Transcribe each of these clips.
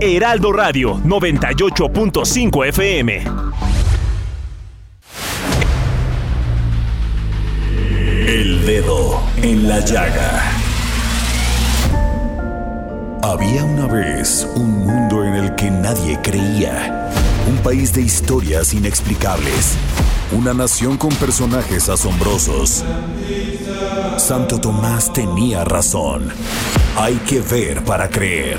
Heraldo Radio 98.5 FM. El dedo en la llaga. Había una vez un mundo en el que nadie creía. Un país de historias inexplicables. Una nación con personajes asombrosos. Santo Tomás tenía razón. Hay que ver para creer.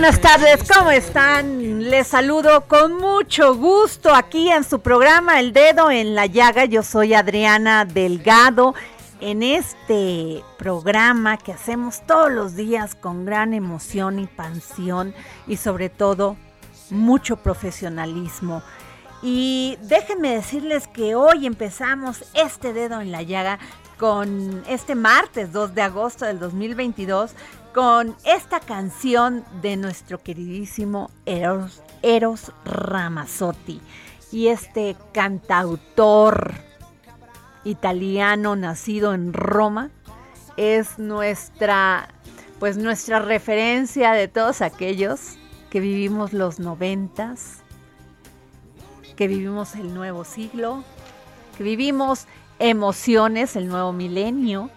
Buenas tardes, ¿cómo están? Les saludo con mucho gusto aquí en su programa El Dedo en la Llaga. Yo soy Adriana Delgado. En este programa que hacemos todos los días con gran emoción y pasión y sobre todo mucho profesionalismo. Y déjenme decirles que hoy empezamos este dedo en la llaga con este martes 2 de agosto del 2022 con esta canción de nuestro queridísimo Eros, Ramazzotti y este cantautor italiano nacido en Roma es nuestra pues nuestra referencia de todos aquellos que vivimos los noventas que vivimos el nuevo siglo, que vivimos emociones, el nuevo milenio,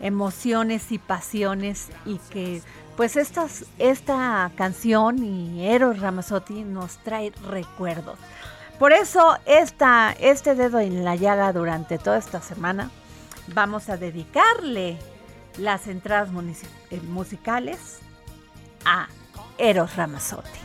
emociones y pasiones y que pues estas, esta canción y Eros Ramazzotti nos trae recuerdos. Por eso esta, este dedo en la llaga durante toda esta semana vamos a dedicarle las entradas eh, musicales a Eros Ramazzotti.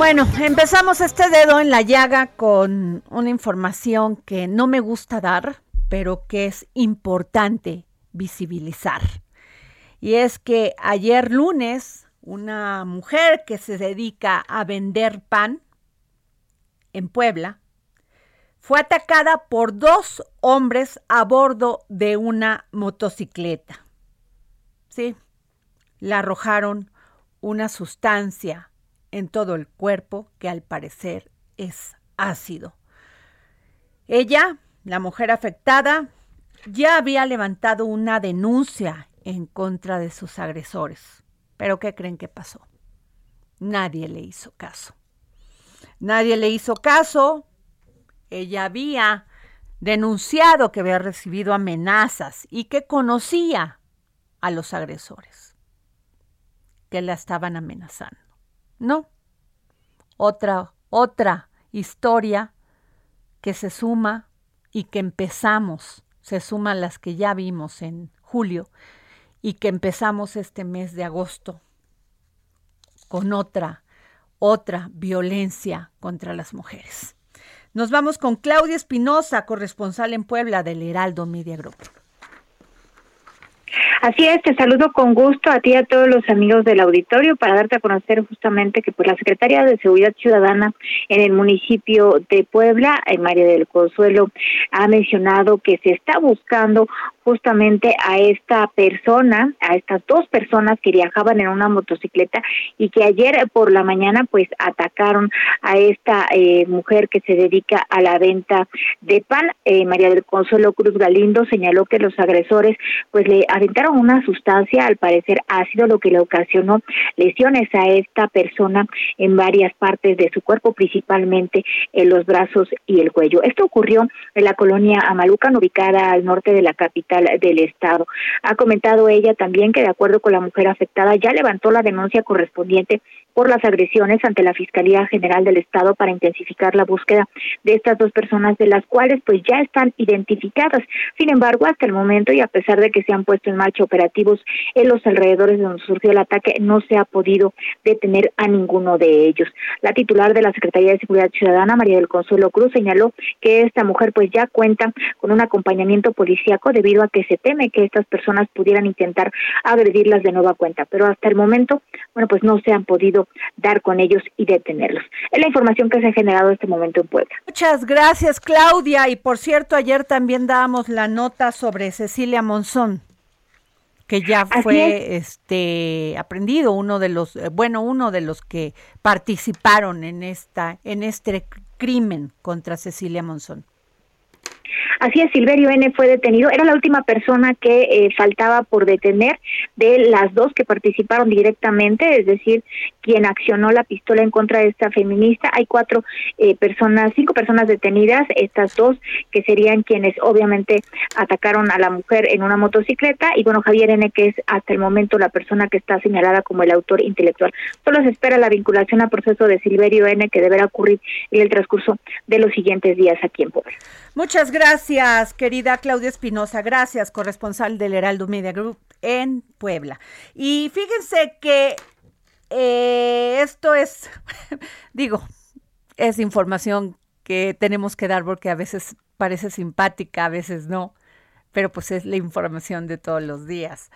Bueno, empezamos este dedo en la llaga con una información que no me gusta dar, pero que es importante visibilizar. Y es que ayer lunes, una mujer que se dedica a vender pan en Puebla fue atacada por dos hombres a bordo de una motocicleta. Sí, la arrojaron una sustancia en todo el cuerpo que al parecer es ácido. Ella, la mujer afectada, ya había levantado una denuncia en contra de sus agresores. Pero ¿qué creen que pasó? Nadie le hizo caso. Nadie le hizo caso. Ella había denunciado que había recibido amenazas y que conocía a los agresores, que la estaban amenazando. No. Otra, otra historia que se suma y que empezamos, se suman las que ya vimos en julio y que empezamos este mes de agosto con otra, otra violencia contra las mujeres. Nos vamos con Claudia Espinosa, corresponsal en Puebla del Heraldo Media Group. Así es, te saludo con gusto a ti y a todos los amigos del auditorio para darte a conocer justamente que pues la Secretaría de Seguridad Ciudadana en el municipio de Puebla, en María del Consuelo, ha mencionado que se está buscando justamente a esta persona, a estas dos personas que viajaban en una motocicleta y que ayer por la mañana pues atacaron a esta eh, mujer que se dedica a la venta de pan. Eh, María del Consuelo Cruz Galindo señaló que los agresores pues le aventaron una sustancia, al parecer ha sido lo que le ocasionó lesiones a esta persona en varias partes de su cuerpo, principalmente en los brazos y el cuello. Esto ocurrió en la colonia Amalucan, ubicada al norte de la capital del estado. Ha comentado ella también que de acuerdo con la mujer afectada ya levantó la denuncia correspondiente por las agresiones ante la Fiscalía General del Estado para intensificar la búsqueda de estas dos personas, de las cuales pues ya están identificadas. Sin embargo, hasta el momento y a pesar de que se han puesto en marcha operativos en los alrededores de donde surgió el ataque, no se ha podido detener a ninguno de ellos. La titular de la Secretaría de Seguridad Ciudadana, María del Consuelo Cruz, señaló que esta mujer pues ya cuenta con un acompañamiento policíaco debido a que se teme que estas personas pudieran intentar agredirlas de nueva cuenta, pero hasta el momento, bueno, pues no se han podido dar con ellos y detenerlos. Es la información que se ha generado en este momento en Puebla. Muchas gracias, Claudia. Y por cierto, ayer también dábamos la nota sobre Cecilia Monzón que ya fue este aprendido uno de los eh, bueno uno de los que participaron en esta en este crimen contra Cecilia Monzón. Así es, Silverio N. fue detenido. Era la última persona que eh, faltaba por detener de las dos que participaron directamente, es decir, quien accionó la pistola en contra de esta feminista. Hay cuatro eh, personas, cinco personas detenidas, estas dos que serían quienes obviamente atacaron a la mujer en una motocicleta y bueno, Javier N., que es hasta el momento la persona que está señalada como el autor intelectual. Solo se espera la vinculación al proceso de Silverio N., que deberá ocurrir en el transcurso de los siguientes días aquí en Puebla. Muchas gracias, querida Claudia Espinosa. Gracias, corresponsal del Heraldo Media Group en Puebla. Y fíjense que eh, esto es, digo, es información que tenemos que dar porque a veces parece simpática, a veces no, pero pues es la información de todos los días.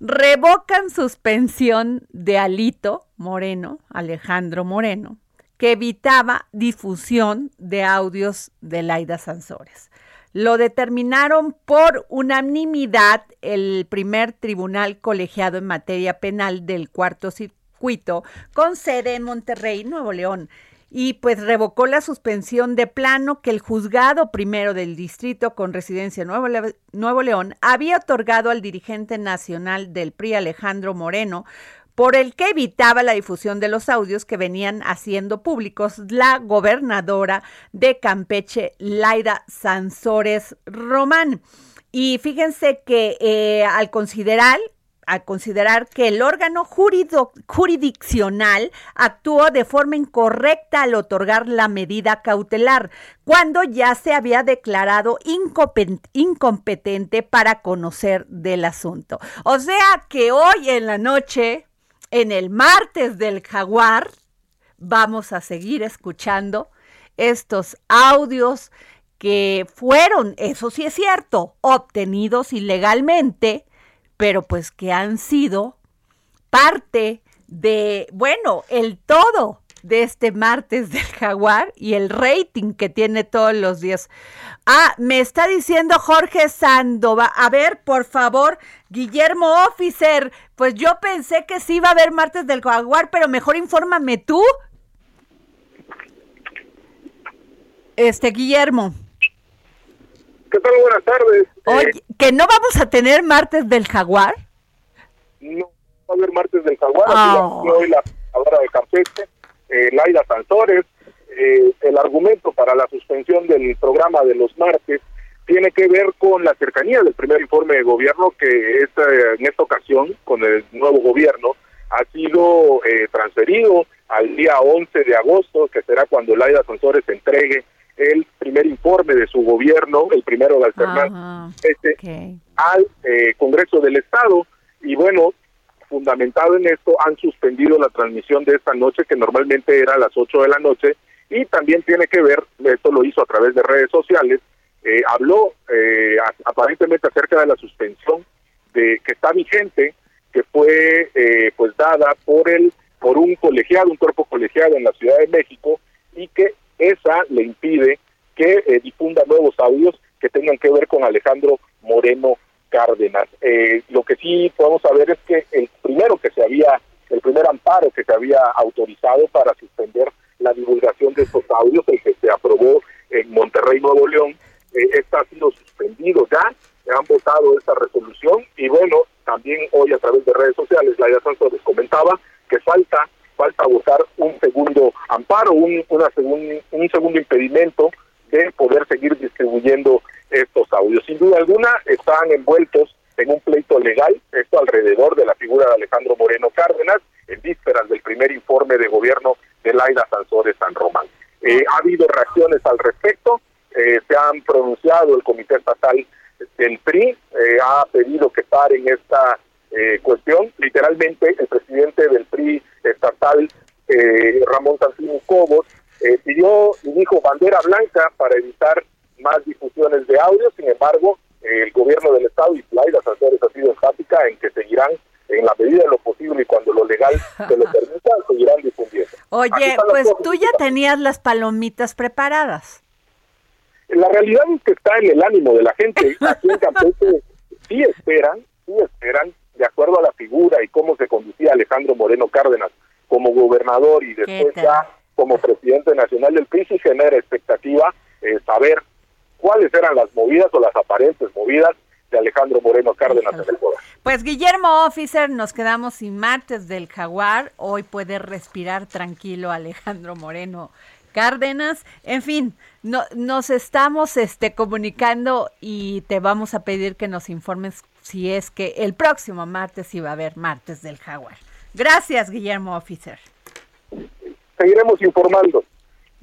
Revocan suspensión de Alito Moreno, Alejandro Moreno, que evitaba difusión de audios de Laida Sansores. Lo determinaron por unanimidad el primer tribunal colegiado en materia penal del cuarto circuito con sede en Monterrey, Nuevo León. Y pues revocó la suspensión de plano que el juzgado primero del distrito con residencia en Nuevo, Nuevo León había otorgado al dirigente nacional del PRI Alejandro Moreno por el que evitaba la difusión de los audios que venían haciendo públicos la gobernadora de Campeche, Laida Sansores Román. Y fíjense que eh, al considerar al considerar que el órgano jurisdiccional actuó de forma incorrecta al otorgar la medida cautelar, cuando ya se había declarado incompetente para conocer del asunto. O sea que hoy en la noche, en el martes del jaguar, vamos a seguir escuchando estos audios que fueron, eso sí es cierto, obtenidos ilegalmente, pero pues que han sido parte de, bueno, el todo de este martes del jaguar y el rating que tiene todos los días. Ah, me está diciendo Jorge Sandoval. A ver, por favor, Guillermo Officer, pues yo pensé que sí iba a haber martes del jaguar, pero mejor infórmame tú. Este, Guillermo. ¿Qué tal? Buenas tardes. Oye, Eh, ¿que no vamos a tener martes del jaguar? no va a haber martes del Jaguar. Oh. Hoy la de Campeche, eh, Laida Sansores. Eh, el argumento para la suspensión del programa de los martes tiene que ver con la cercanía del primer informe de gobierno que esta, en esta ocasión, con el nuevo gobierno, ha sido eh, transferido al día 11 de agosto, que será cuando Laida Sansores entregue el primer informe de su gobierno, el primero de alternar Ajá, este, ok. al eh, Congreso del Estado y bueno, fundamentado en esto, han suspendido la transmisión de esta noche que normalmente era a las 8 de la noche y también tiene que ver, esto lo hizo a través de redes sociales, eh, habló eh, aparentemente acerca de la suspensión de que está vigente, que fue eh, pues dada por el por un colegiado, un cuerpo colegiado en la Ciudad de México y que esa le impide que eh, difunda nuevos audios que tengan que ver con Alejandro Moreno Cárdenas. Eh, lo que sí podemos saber es que el primero que se había, el primer amparo que se había autorizado para suspender la divulgación de estos audios, el que se aprobó en Monterrey, Nuevo León, eh, está sido suspendido ya, se han votado esta resolución y bueno, también hoy a través de redes sociales, Laia Santos les comentaba que falta falta votar un segundo amparo, un, una un segundo impedimento de poder seguir distribuyendo audios. Sin duda alguna están envueltos en un pleito legal, esto alrededor de la figura de Alejandro Moreno Cárdenas, en vísperas del primer informe de gobierno de Laida Sansores San Román. Eh, ha habido reacciones al respecto, eh, se han pronunciado el Comité Estatal del PRI, eh, ha pedido que paren esta cuestión. Literalmente, el presidente del PRI estatal, Ramón Santini Cobos, pidió y dijo bandera blanca para evitar más de audio, sin embargo, el gobierno del Estado y Laida Sansores ha sido enfática en que seguirán en la medida de lo posible y cuando lo legal se lo permita, seguirán difundiendo. Oye, pues tú ya tenías las palomitas preparadas. La realidad es que está en el ánimo de la gente. Aquí en Campeche sí esperan, sí esperan, de acuerdo a la figura y cómo se conducía Alejandro Moreno Cárdenas como gobernador y después ya como presidente nacional del PRI, sí genera expectativa eh, saber cuáles eran las movidas o las aparentes movidas de Alejandro Moreno Cárdenas en el poder. Pues Guillermo Officer, nos quedamos sin martes del jaguar. Hoy puede respirar tranquilo Alejandro Moreno Cárdenas. En fin, no, nos estamos este, comunicando y te vamos a pedir que nos informes si es que el próximo martes iba a haber martes del jaguar. Gracias, Guillermo Officer. Seguiremos informando.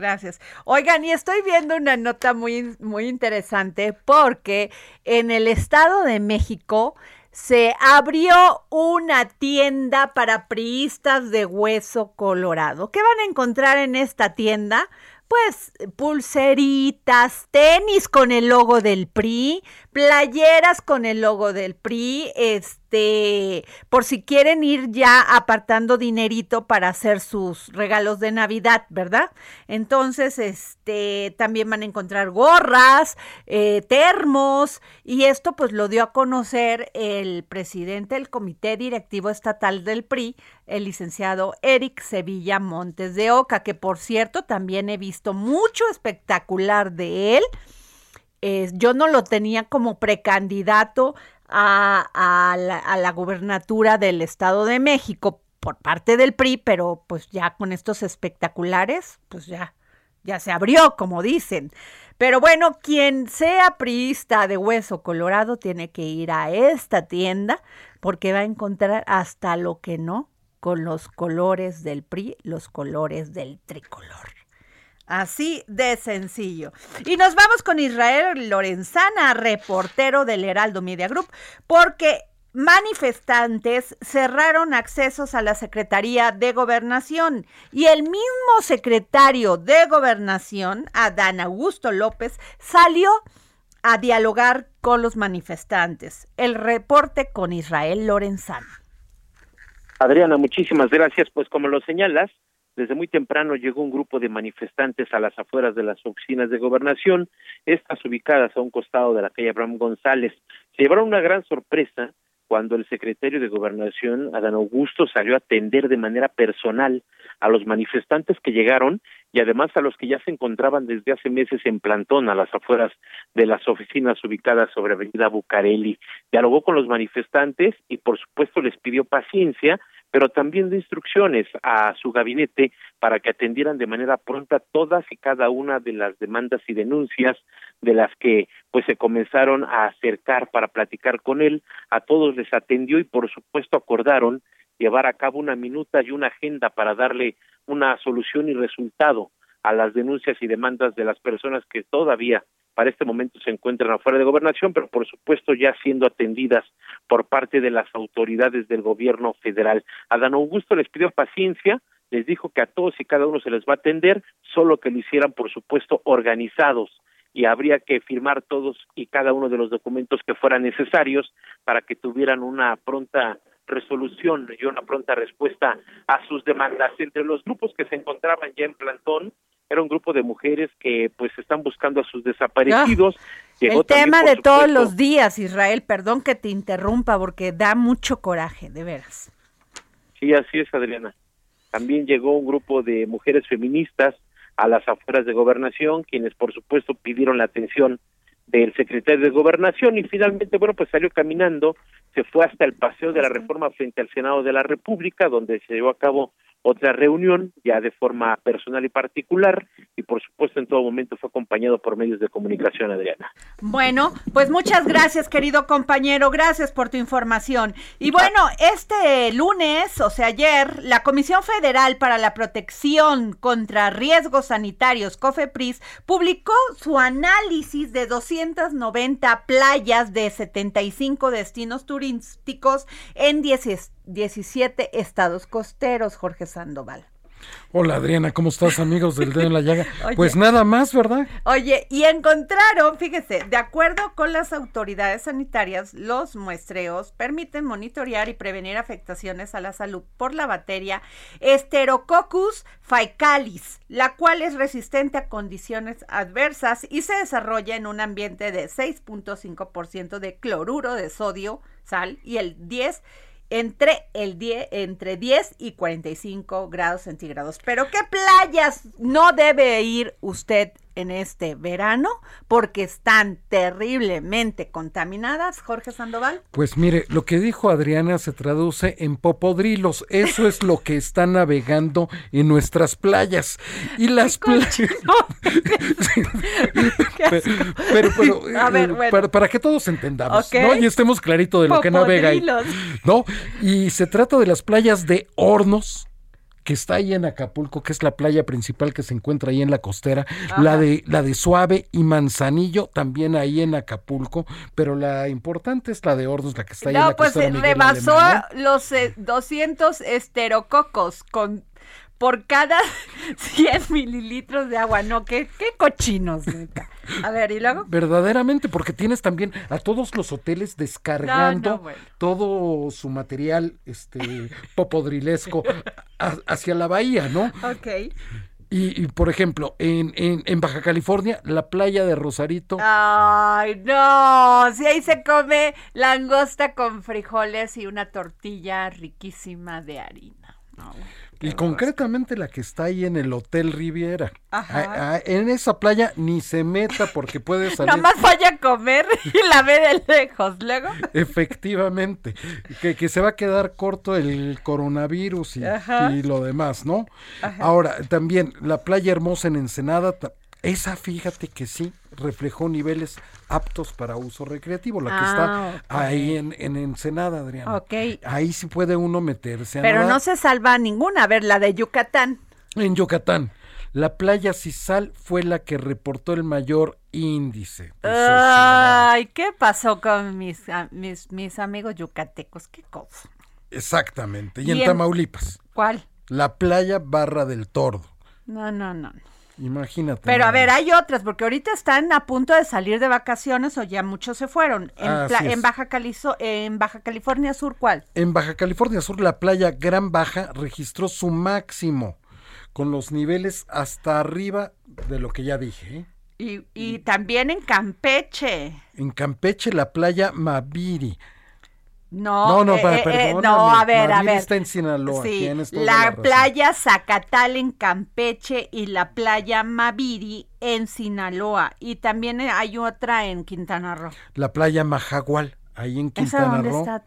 Gracias. Oigan, y estoy viendo una nota muy, muy interesante porque en el Estado de México se abrió una tienda para priistas de hueso colorado. ¿Qué van a encontrar en esta tienda? Pues pulseritas, tenis con el logo del PRI, playeras con el logo del PRI, este, por si quieren ir ya apartando dinerito para hacer sus regalos de Navidad, ¿verdad? Entonces, este, también van a encontrar gorras, eh, termos, y esto pues lo dio a conocer el presidente del Comité Directivo Estatal del PRI, el licenciado Eric Sevilla Montes de Oca, que por cierto también he visto mucho espectacular de él yo no lo tenía como precandidato a, a, la, a la gubernatura del Estado de México por parte del PRI, pero pues ya con estos espectaculares, pues ya, ya se abrió, como dicen. Pero bueno, quien sea priista de hueso colorado tiene que ir a esta tienda porque va a encontrar hasta lo que no con los colores del PRI, los colores del tricolor. Así de sencillo. Y nos vamos con Israel Lorenzana, reportero del Heraldo Media Group, porque manifestantes cerraron accesos a la Secretaría de Gobernación y el mismo secretario de Gobernación, Adán Augusto López, salió a dialogar con los manifestantes. El reporte con Israel Lorenzana. Adriana, muchísimas gracias. Pues como lo señalas, desde muy temprano llegó un grupo de manifestantes a las afueras de las oficinas de gobernación, estas ubicadas a un costado de la calle Abraham González. Se llevaron una gran sorpresa cuando el secretario de Gobernación, Adán Augusto, salió a atender de manera personal a los manifestantes que llegaron y además a los que ya se encontraban desde hace meses en plantón a las afueras de las oficinas ubicadas sobre Avenida Bucareli. Dialogó con los manifestantes y por supuesto les pidió paciencia pero también de instrucciones a su gabinete para que atendieran de manera pronta todas y cada una de las demandas y denuncias de las que pues se comenzaron a acercar para platicar con él, a todos les atendió y por supuesto acordaron llevar a cabo una minuta y una agenda para darle una solución y resultado a las denuncias y demandas de las personas que todavía para este momento se encuentran afuera de gobernación, pero por supuesto ya siendo atendidas por parte de las autoridades del gobierno federal. Adán Augusto les pidió paciencia, les dijo que a todos y cada uno se les va a atender, solo que lo hicieran, por supuesto, organizados y habría que firmar todos y cada uno de los documentos que fueran necesarios para que tuvieran una pronta resolución y una pronta respuesta a sus demandas. Entre los grupos que se encontraban ya en plantón era un grupo de mujeres que pues están buscando a sus desaparecidos, Llegó El también, tema de todos los días, Israel, perdón que te interrumpa porque da mucho coraje, de veras. Sí, así es, Adriana. También llegó un grupo de mujeres feministas a las afueras de gobernación, quienes por supuesto pidieron la atención del secretario de gobernación y finalmente, bueno, pues salió caminando, se fue hasta el paseo de la reforma frente al Senado de la República, donde se llevó a cabo otra reunión ya de forma personal y particular y por supuesto en todo momento fue acompañado por medios de comunicación, Adriana. Bueno, pues muchas gracias, querido compañero. Gracias por tu información. Y bueno, este lunes, o sea, ayer, la Comisión Federal para la Protección contra Riesgos Sanitarios, COFEPRIS, publicó su análisis de 290 playas de 75 destinos turísticos en 10 17 estados costeros, Jorge Sandoval. Hola Adriana, ¿cómo estás amigos del dedo en la llaga? Oye. Pues nada más, ¿verdad? Oye, y encontraron, fíjese, de acuerdo con las autoridades sanitarias, los muestreos permiten monitorear y prevenir afectaciones a la salud por la bacteria Sterococcus faecalis, la cual es resistente a condiciones adversas y se desarrolla en un ambiente de 6.5% de cloruro de sodio, sal y el 10 entre el 10 entre 10 y 45 grados centígrados. Pero ¿qué playas no debe ir usted en este verano? Porque están terriblemente contaminadas, Jorge Sandoval. Pues mire, lo que dijo Adriana se traduce en popodrilos. Eso es lo que está navegando en nuestras playas. Y las playas. pero, pero, pero, A ver, eh, bueno. para, para que todos entendamos. ¿no? Y estemos clarito de lo que navega ahí. ¿No? Y se trata de las playas de Hornos, que está ahí en Acapulco, que es la playa principal que se encuentra ahí en la costera, la de la de Suave y Manzanillo también ahí en Acapulco, pero la importante es la de Hornos, la que está ahí en No, la pues costera eh, Miguel rebasó Alemán, ¿no? los eh, 200 esterococos con por cada 100 mililitros de agua. No, qué, qué cochinos. neta. A ver, ¿y luego? Verdaderamente, porque tienes también a todos los hoteles descargando No, no, bueno. todo su material este popodrilesco a- hacia la bahía, ¿no? Ok. Y, y, por ejemplo, en, en, en Baja California, la playa de Rosarito, Ay, no, si ahí se come langosta con frijoles y una tortilla riquísima de harina. No, y concretamente la que está ahí en el Hotel Riviera. Ajá. A- a- en esa playa ni se meta porque puede salir. Nada más vaya a comer y la ve de lejos. Luego, Efectivamente, que, que se va a quedar corto el coronavirus y, Ajá. y lo demás, ¿no? Ahora, también la playa hermosa en Ensenada, esa fíjate que sí reflejó niveles aptos para uso recreativo, la que Ah, está ok. ahí en, en Ensenada, Adriana. Ok. Ahí sí puede uno meterse a pero nadar. no se salva ninguna. A ver, la de Yucatán. En Yucatán, la playa Cisal fue la que reportó el mayor índice. Ay, ¿qué pasó con mis, mis, mis amigos yucatecos? ¿Qué cosa? Exactamente. Y, Y en en- Tamaulipas, ¿Cuál? la playa Barra del Tordo. No, no, no. Imagínate. Pero a ver, hay otras, porque ahorita están a punto de salir de vacaciones o ya muchos se fueron. En, Así pla- es. en, Baja, Calizo- en Baja California Sur, ¿cuál? En Baja California Sur, la playa Gran Baja registró su máximo, con los niveles hasta arriba de lo que ya dije. ¿eh? Y, y también en Campeche. En Campeche, la playa Maviri. No, No, no, eh, eh, eh, perdóname, no, a ver, a ver. está en Sinaloa, Sí, la, playa Zacatal en Campeche y la playa Maviri en Sinaloa. Y también hay otra en Quintana Roo. La playa Majagual, ahí en ¿Esa Quintana dónde Roo. está?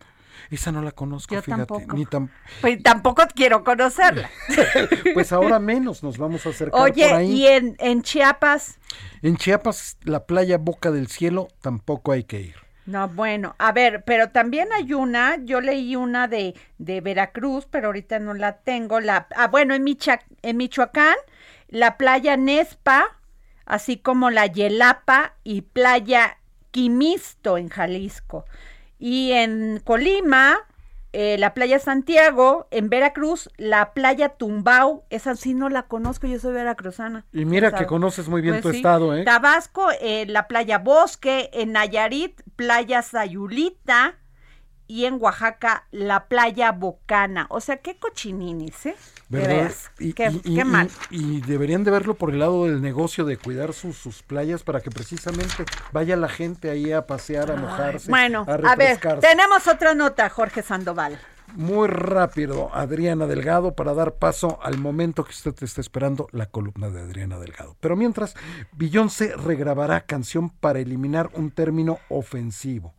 Esa no la conozco, Yo fíjate. tampoco. Ni tam- Pues tampoco quiero conocerla. Pues ahora menos nos vamos a acercar por Oye, ahí. y en, en Chiapas, En Chiapas, la playa Boca del Cielo, tampoco hay que ir. No, bueno, a ver, pero también hay una, yo leí una de, de Veracruz, pero ahorita no la tengo, la, ah, bueno, en, Micha- en Michoacán, la playa Nespa, así como la Yelapa y playa Quimisto en Jalisco. Y en Colima, eh, la playa Santiago, en Veracruz, la playa Tumbao, esa sí no la conozco, yo soy veracruzana. Y mira que conoces muy bien Pues tu sí. estado, ¿eh? Tabasco, eh, la playa Bosque, en Nayarit, playa Sayulita, y en Oaxaca la playa Bocana. O sea, qué cochininis, ¿eh? ¿Verdad? Y, qué, y- qué y- mal. y deberían de verlo por el lado del negocio de cuidar sus, sus playas para que precisamente vaya la gente ahí a pasear, a mojarse, Bueno, a a ver, tenemos otra nota, Jorge Sandoval. Muy rápido, Adriana Delgado, para dar paso al momento que usted está esperando, la columna de Adriana Delgado. Pero mientras, Beyoncé regrabará canción para eliminar un término ofensivo.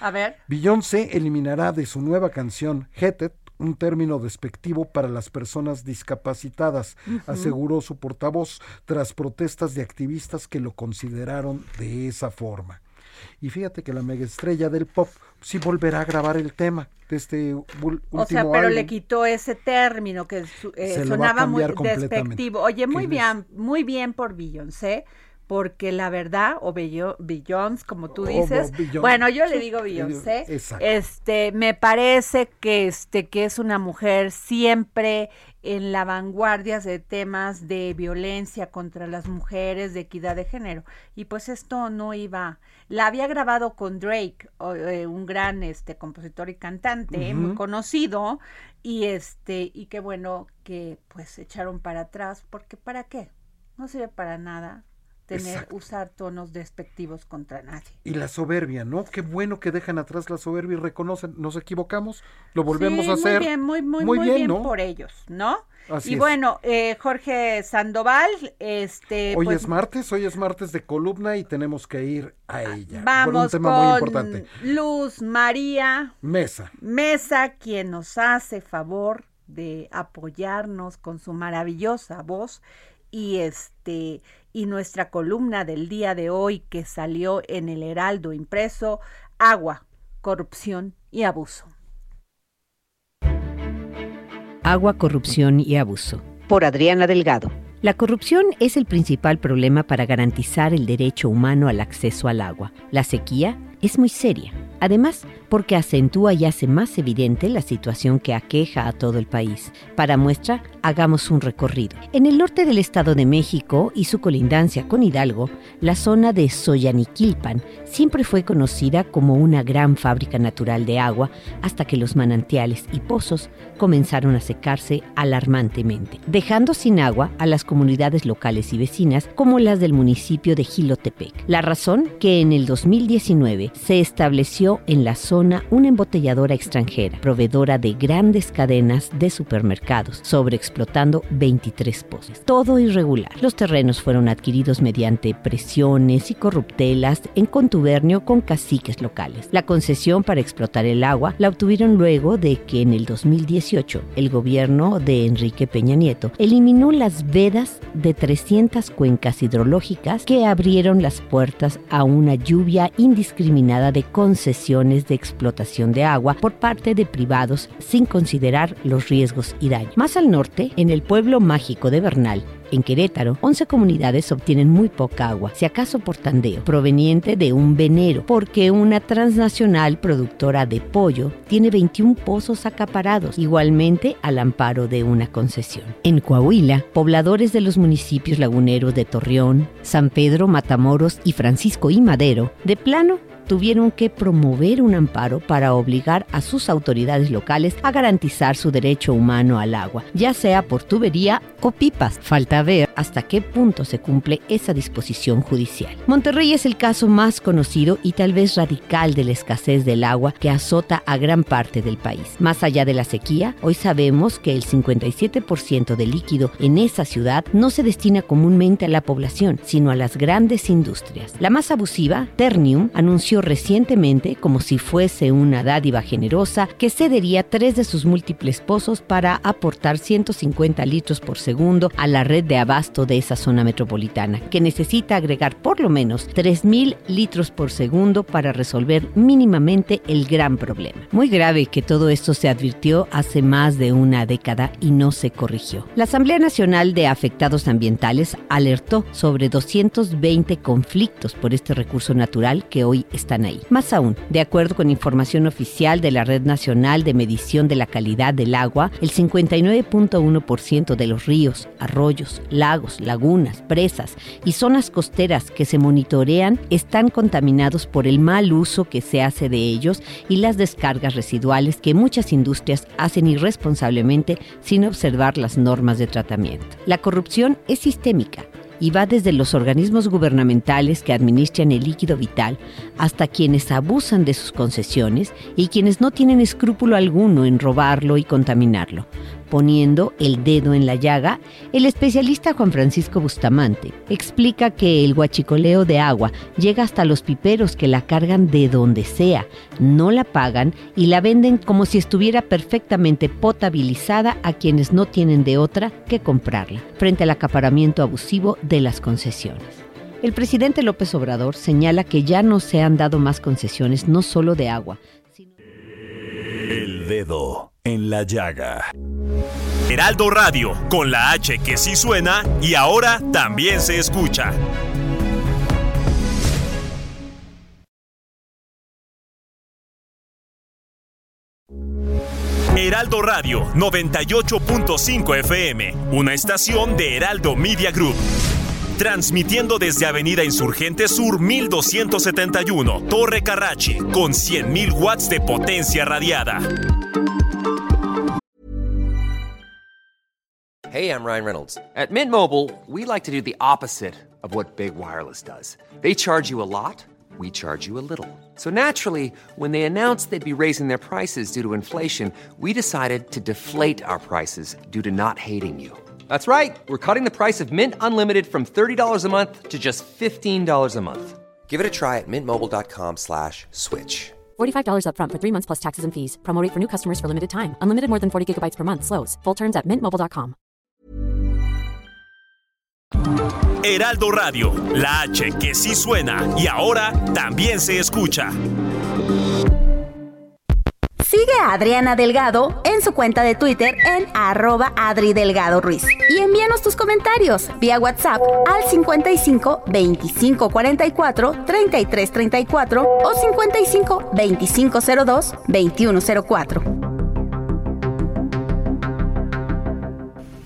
A ver. Beyoncé eliminará de su nueva canción Headed un término despectivo para las personas discapacitadas, aseguró su portavoz tras protestas de activistas que lo consideraron de esa forma. Y fíjate que la megaestrella del pop sí volverá a grabar el tema de este último O sea, pero le quitó ese término que su- eh, sonaba muy despectivo. Oye, muy ¿Qué bien, muy bien por Beyoncé, porque la verdad, o Beyoncé, como tú dices, bueno, yo le digo Beyoncé, exacto. este, me parece que este, que es una mujer siempre en la vanguardia de temas de violencia contra las mujeres, de equidad de género. Y pues esto no iba, la había grabado con Drake, eh, un gran este compositor y cantante, muy conocido, y este, y qué bueno que pues echaron para atrás, porque ¿para qué? No sirve para nada tener, Exacto. usar tonos despectivos contra nadie. Y la soberbia, ¿no? Qué bueno que dejan atrás la soberbia y reconocen, nos equivocamos, lo volvemos Sí, a hacer. Muy bien, muy, muy, muy, bien, ¿no? por ellos, ¿no? Así y es. bueno, eh, Jorge Sandoval, este, Hoy pues, es martes, hoy es martes de columna y tenemos que ir a ella. por un vamos tema muy con importante. Luz María Mesa. Mesa, quien nos hace favor de apoyarnos con su maravillosa voz y este y nuestra columna del día de hoy que salió en el Heraldo impreso, agua, corrupción y abuso. Agua, corrupción y abuso. Por Adriana Delgado. La corrupción es el principal problema para garantizar el derecho humano al acceso al agua. La sequía es muy seria. Además, porque acentúa y hace más evidente la situación que aqueja a todo el país. Para muestra, hagamos un recorrido. En el norte del Estado de México y su colindancia con Hidalgo, la zona de Soyaniquilpan siempre fue conocida como una gran fábrica natural de agua hasta que los manantiales y pozos comenzaron a secarse alarmantemente, dejando sin agua a las comunidades locales y vecinas como las del municipio de Gilotepec. La razón que en el 2019 se estableció en la zona una embotelladora extranjera, proveedora de grandes cadenas de supermercados, sobreexplotando 23 pozos. Todo irregular. Los terrenos fueron adquiridos mediante presiones y corruptelas en contubernio con caciques locales. La concesión para explotar el agua la obtuvieron luego de que en el 2018 el gobierno de Enrique Peña Nieto eliminó las vedas de 300 cuencas hidrológicas que abrieron las puertas a una lluvia indiscriminada de concesiones de explotación de agua por parte de privados sin considerar los riesgos y daños. Más al norte, en el pueblo mágico de Bernal, en Querétaro, 11 comunidades obtienen muy poca agua, si acaso por tandeo, proveniente de un venero, porque una transnacional productora de pollo tiene 21 pozos acaparados, igualmente al amparo de una concesión. En Coahuila, pobladores de los municipios laguneros de Torreón, San Pedro, Matamoros y Francisco y Madero, de plano tuvieron que promover un amparo para obligar a sus autoridades locales a garantizar su derecho humano al agua, ya sea por tubería o pipas. Falta ver hasta qué punto se cumple esa disposición judicial. Monterrey es el caso más conocido y tal vez radical de la escasez del agua que azota a gran parte del país. Más allá de la sequía, hoy sabemos que el 57% del líquido en esa ciudad no se destina comúnmente a la población, sino a las grandes industrias. La más abusiva, Ternium, anunció recientemente, como si fuese una dádiva generosa, que cedería tres de sus múltiples pozos para aportar 150 litros por segundo a la red de de esa zona metropolitana, que necesita agregar por lo menos 3.000 litros por segundo para resolver mínimamente el gran problema. Muy grave que todo esto se advirtió hace más de una década y no se corrigió. La Asamblea Nacional de Afectados Ambientales alertó sobre 220 conflictos por este recurso natural que hoy están ahí. Más aún, de acuerdo con información oficial de la Red Nacional de Medición de la Calidad del Agua, el 59.1% de los ríos, arroyos, lagos, lagos, lagunas, presas y zonas costeras que se monitorean están contaminados por el mal uso que se hace de ellos y las descargas residuales que muchas industrias hacen irresponsablemente sin observar las normas de tratamiento. La corrupción es sistémica y va desde los organismos gubernamentales que administran el líquido vital hasta quienes abusan de sus concesiones y quienes no tienen escrúpulo alguno en robarlo y contaminarlo poniendo el dedo en la llaga, el especialista Juan Francisco Bustamante explica que el guachicoleo de agua llega hasta los piperos que la cargan de donde sea, no la pagan y la venden como si estuviera perfectamente potabilizada a quienes no tienen de otra que comprarla, frente al acaparamiento abusivo de las concesiones. El presidente López Obrador señala que ya no se han dado más concesiones no solo de agua, sino... El dedo en la llaga. Heraldo Radio, con la H que sí suena y ahora también se escucha. Heraldo Radio 98.5 FM, una estación de Heraldo Media Group. Transmitiendo desde Avenida Insurgente Sur 1271, Torre Carrachi, con 100.000 watts de potencia radiada. Hey, I'm Ryan Reynolds. At Mint Mobile, we like to do the opposite of what Big Wireless does. They charge you a lot, we charge you a little. So naturally, when they announced they'd be raising their prices due to inflation, we decided to deflate our prices due to not hating you. That's right. We're cutting the price of Mint Unlimited from $30 a month to just $15 a month. Give it a try at mintmobile.com slash switch. $45 upfront for three months plus taxes and fees. Promo rate for new customers for limited time. Unlimited more than 40 gigabytes per month. Slows. Full terms at mintmobile.com. Heraldo Radio, la H que sí suena y ahora también se escucha. Sigue a Adriana Delgado en su cuenta de Twitter en arroba Adri Delgado Ruiz. Y envíanos tus comentarios vía WhatsApp al 55 25 44 33 34 o 55 25 02 21 04.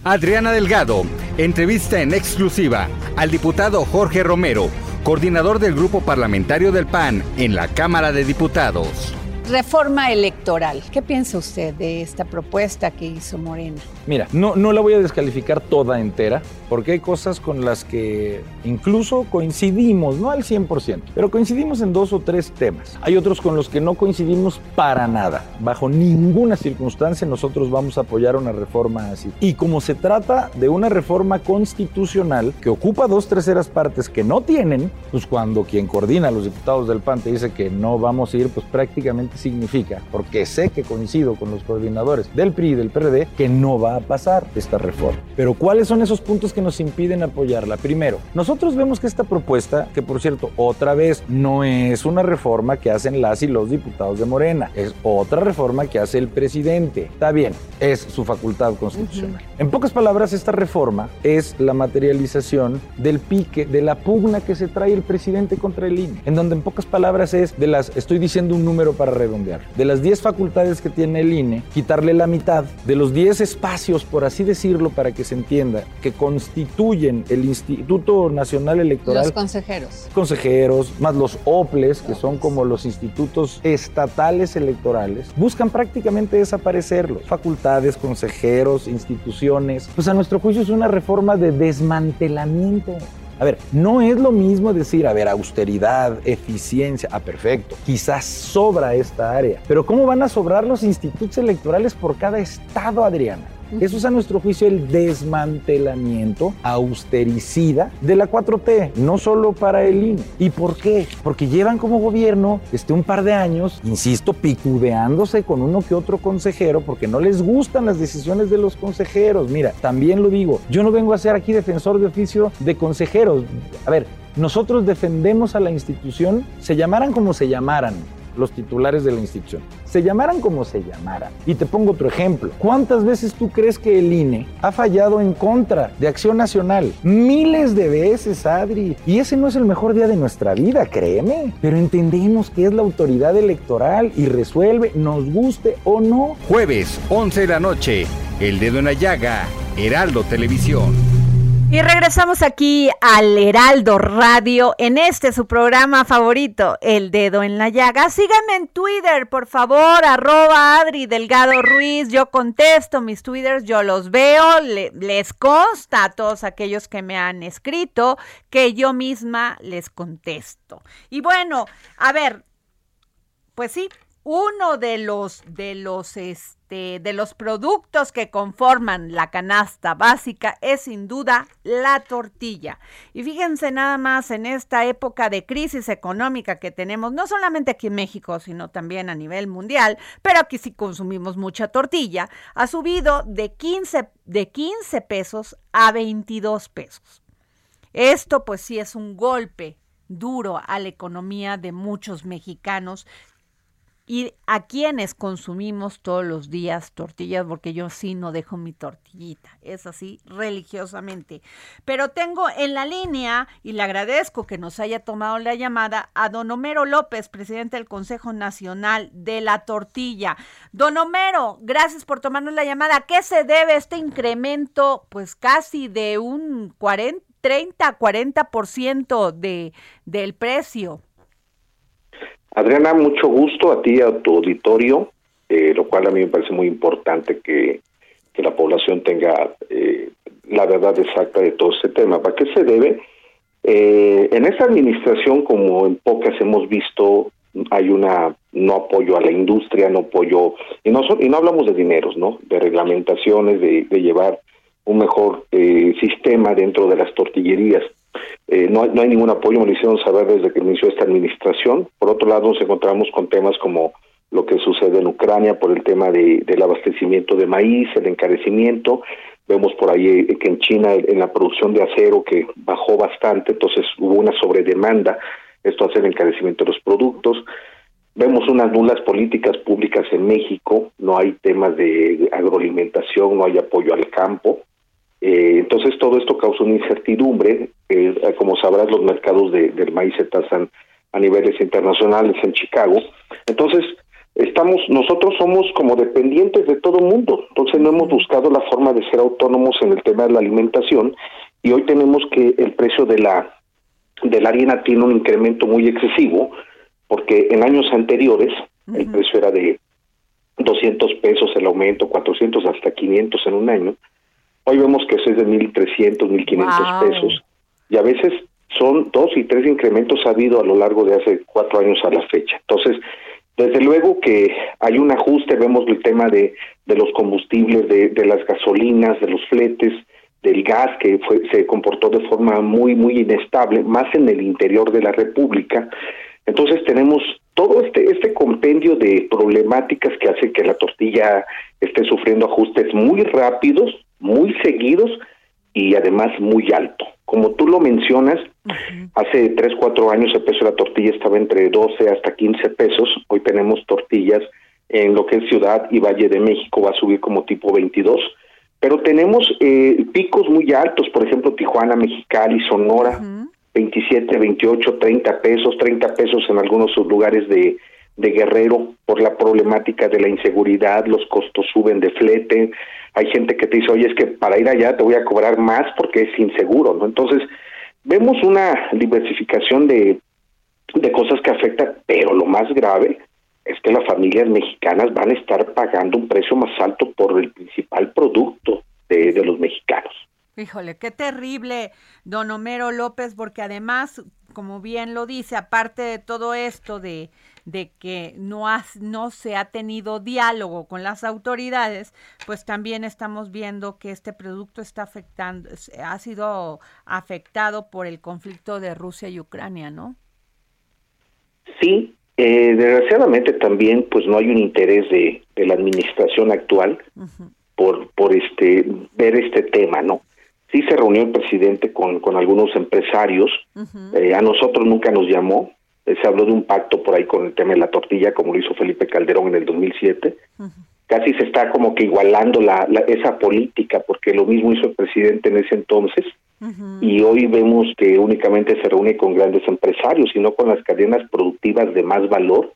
Adriana Delgado entrevista en exclusiva al diputado Jorge Romero, coordinador del grupo parlamentario del PAN en la Cámara de Diputados. Reforma electoral. ¿Qué piensa usted de esta propuesta que hizo Morena? Mira, no, no la voy a descalificar toda entera, porque hay cosas con las que incluso coincidimos, no al 100%, pero coincidimos en dos o tres temas. Hay otros con los que no coincidimos para nada. Bajo ninguna circunstancia nosotros vamos a apoyar una reforma así. Y como se trata de una reforma constitucional que ocupa dos terceras partes que no tienen, pues cuando quien coordina a los diputados del PAN te dice que no vamos a ir, pues prácticamente significa, porque sé que coincido con los coordinadores del PRI y del PRD, que no va a pasar esta reforma. Pero ¿cuáles son esos puntos que nos impiden apoyarla? Primero, nosotros vemos que esta propuesta, que por cierto, otra vez, no es una reforma que hacen las y los diputados de Morena, es otra reforma que hace el presidente. Está bien, es su facultad constitucional. En pocas palabras, esta reforma es la materialización del pique, de la pugna que se trae el presidente contra el INE, en donde en pocas palabras es de las, estoy diciendo un número para redondear, de las 10 facultades que tiene el INE, quitarle la mitad, de los 10 espacios, por así decirlo, para que se entienda, que constituyen el Instituto Nacional Electoral. Los consejeros. Consejeros, más los OPLES, que son como los institutos estatales electorales, buscan prácticamente desaparecerlos. Facultades, consejeros, instituciones. Pues a nuestro juicio es una reforma de desmantelamiento. A ver, no es lo mismo decir, a ver, austeridad, eficiencia, ah, perfecto, quizás sobra esta área, pero ¿cómo van a sobrar los institutos electorales por cada estado, Adriana? Eso es a nuestro juicio el desmantelamiento austericida de la 4T, no solo para el INE. ¿Y por qué? Porque llevan como gobierno este, un par de años, insisto, picudeándose con uno que otro consejero porque no les gustan las decisiones de los consejeros. Mira, también lo digo, yo no vengo a ser aquí defensor de oficio de consejeros. A ver, nosotros defendemos a la institución, se llamaran como se llamaran los titulares de la institución. Se llamaran como se llamaran. Y te pongo otro ejemplo. ¿Cuántas veces tú crees que el INE ha fallado en contra de Acción Nacional? Miles de veces, Adri. Y ese no es el mejor día de nuestra vida, créeme. Pero entendemos que es la autoridad electoral y resuelve, nos guste o no. Jueves, 11 de la noche, El Dedo en la Llaga, Heraldo Televisión. Y regresamos aquí al Heraldo Radio en este su programa favorito, El Dedo en la Llaga. Síganme en Twitter, por favor, arroba Adri Delgado Ruiz. Yo contesto mis Twitters, yo los veo, les consta a todos aquellos que me han escrito que yo misma les contesto. Y bueno, a ver, pues sí, uno de los de los este, de los productos que conforman la canasta básica es sin duda la tortilla. Y fíjense nada más en esta época de crisis económica que tenemos, no solamente aquí en México, sino también a nivel mundial, pero aquí sí consumimos mucha tortilla, ha subido de 15, de 15 pesos a 22 pesos. Esto pues sí es un golpe duro a la economía de muchos mexicanos y a quienes consumimos todos los días tortillas, porque yo sí no dejo mi tortillita, es así religiosamente. Pero tengo en la línea, y le agradezco que nos haya tomado la llamada, a don Homero López, presidente del Consejo Nacional de la Tortilla. Don Homero, gracias por tomarnos la llamada. ¿A qué se debe este incremento, pues casi de un 40, 30, 40% de, del precio? Adriana, mucho gusto a ti y a tu auditorio, eh, lo cual a mí me parece muy importante que, la población tenga eh, la verdad exacta de todo este tema. ¿Para qué se debe? Eh, en esta administración, como en pocas hemos visto, hay una no apoyo a la industria, no apoyo, y no, y no hablamos de dineros, ¿no? De reglamentaciones, de, de llevar un mejor sistema dentro de las tortillerías. Eh, no, hay, ningún apoyo, me lo hicieron saber desde que inició esta administración. Por otro lado, nos encontramos con temas como lo que sucede en Ucrania por el tema de, del abastecimiento de maíz, el encarecimiento. Vemos por ahí eh, que en China en la producción de acero que bajó bastante, entonces hubo una sobredemanda, esto hace el encarecimiento de los productos. Vemos unas nulas políticas públicas en México, no hay temas de agroalimentación, no hay apoyo al campo. Eh, entonces todo esto causa una incertidumbre. Eh, como sabrás, los mercados de, del maíz se tasan a niveles internacionales en Chicago. Entonces, estamos, nosotros somos como dependientes de todo el mundo. Entonces no hemos buscado la forma de ser autónomos en el tema de la alimentación y hoy tenemos que el precio de la de la harina tiene un incremento muy excesivo porque en años anteriores el precio era de 200 pesos el aumento, 400 hasta 500 en un año Hoy vemos que eso es de 1.300, 1.500 pesos. Y a veces son dos y tres incrementos ha habido a lo largo de hace cuatro años a la fecha. Entonces, desde luego que hay un ajuste, vemos el tema de, de los combustibles, de, de las gasolinas, de los fletes, del gas que fue, se comportó de forma muy, muy inestable, más en el interior de la República. Entonces tenemos todo este, este compendio de problemáticas que hace que la tortilla esté sufriendo ajustes muy rápidos muy seguidos y además muy alto. Como tú lo mencionas, hace 3, 4 años el precio de la tortilla estaba entre 12 hasta 15 pesos, hoy tenemos tortillas en lo que es Ciudad y Valle de México, va a subir como tipo 22, pero tenemos eh, picos muy altos, por ejemplo Tijuana, Mexicali, Sonora, 27, 28, 30 pesos, 30 pesos en algunos lugares de, de Guerrero por la problemática de la inseguridad, los costos suben de flete, hay gente que te dice, oye, es que para ir allá te voy a cobrar más porque es inseguro, ¿no? Entonces, vemos una diversificación de, cosas que afectan, pero lo más grave es que las familias mexicanas van a estar pagando un precio más alto por el principal producto de, de los mexicanos. Híjole, qué terrible, don Homero López, porque además, como bien lo dice, aparte de todo esto de de que no, no se ha tenido diálogo con las autoridades, pues también estamos viendo que este producto está afectando, ha sido afectado por el conflicto de Rusia y Ucrania, ¿no? Sí, eh, desgraciadamente también pues no hay un interés de, la administración actual por, por este ver este tema, ¿no? Sí se reunió el presidente con, con algunos empresarios, eh, a nosotros nunca nos llamó, se habló de un pacto por ahí con el tema de la tortilla, como lo hizo Felipe Calderón en el 2007. Casi se está como que igualando la, esa política, porque lo mismo hizo el presidente en ese entonces. Y hoy vemos que únicamente se reúne con grandes empresarios y no con las cadenas productivas de más valor,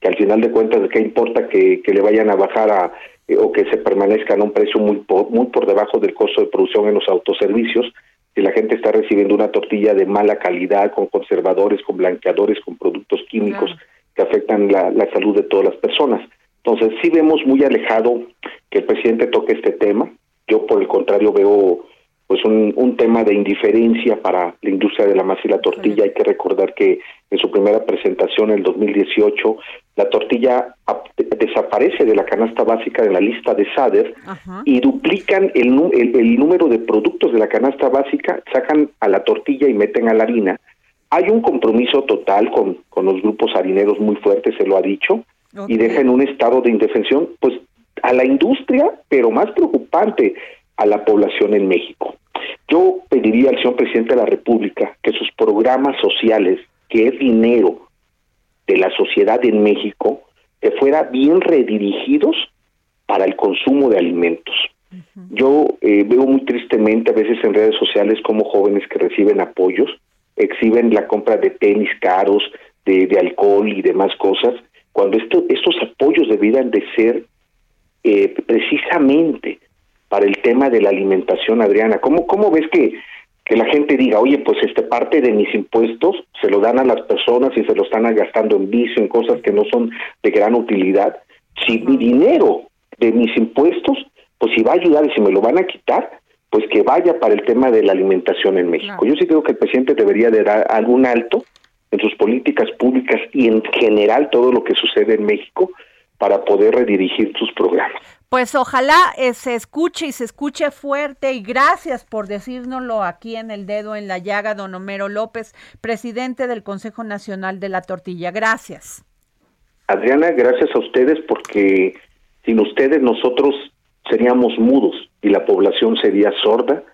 que al final de cuentas, ¿qué importa que, que le vayan a bajar a, eh, o que se permanezcan a un precio muy por, muy por debajo del costo de producción en los autoservicios? Si la gente está recibiendo una tortilla de mala calidad, con conservadores, con blanqueadores, con productos químicos que afectan la, la salud de todas las personas. Entonces, sí vemos muy alejado que el presidente toque este tema. Yo, por el contrario, veo pues un, un tema de indiferencia para la industria de la masa y la tortilla. Hay que recordar que en su primera presentación en el 2018, la tortilla ap- desaparece de la canasta básica de la lista de SADER y duplican el, el, el número de productos de la canasta básica, sacan a la tortilla y meten a la harina. Hay un compromiso total con, con los grupos harineros muy fuerte, se lo ha dicho, y deja en un estado de indefensión, pues a la industria, pero más preocupante, a la población en México. Yo pediría al señor presidente de la República que sus programas sociales, que es dinero de la sociedad en México, que fuera bien redirigidos para el consumo de alimentos. Yo eh, veo muy tristemente a veces en redes sociales como jóvenes que reciben apoyos, exhiben la compra de tenis caros, de, de alcohol y demás cosas, cuando esto, estos apoyos debieran de ser eh, precisamente para el tema de la alimentación, Adriana. ¿Cómo, cómo ves que, que la gente diga, oye, pues este parte de mis impuestos se lo dan a las personas y se lo están gastando en vicio, en cosas que no son de gran utilidad? Si mi dinero de mis impuestos, pues si va a ayudar y si me lo van a quitar, pues que vaya para el tema de la alimentación en México. Yo sí creo que el presidente debería de dar algún alto en sus políticas públicas y en general todo lo que sucede en México para poder redirigir sus programas. Pues ojalá eh, se escuche y se escuche fuerte y gracias por decírnoslo aquí en el dedo en la llaga, don Homero López, presidente del Consejo Nacional de la Tortilla. Gracias. Adriana, gracias a ustedes porque sin ustedes nosotros seríamos mudos y la población sería sorda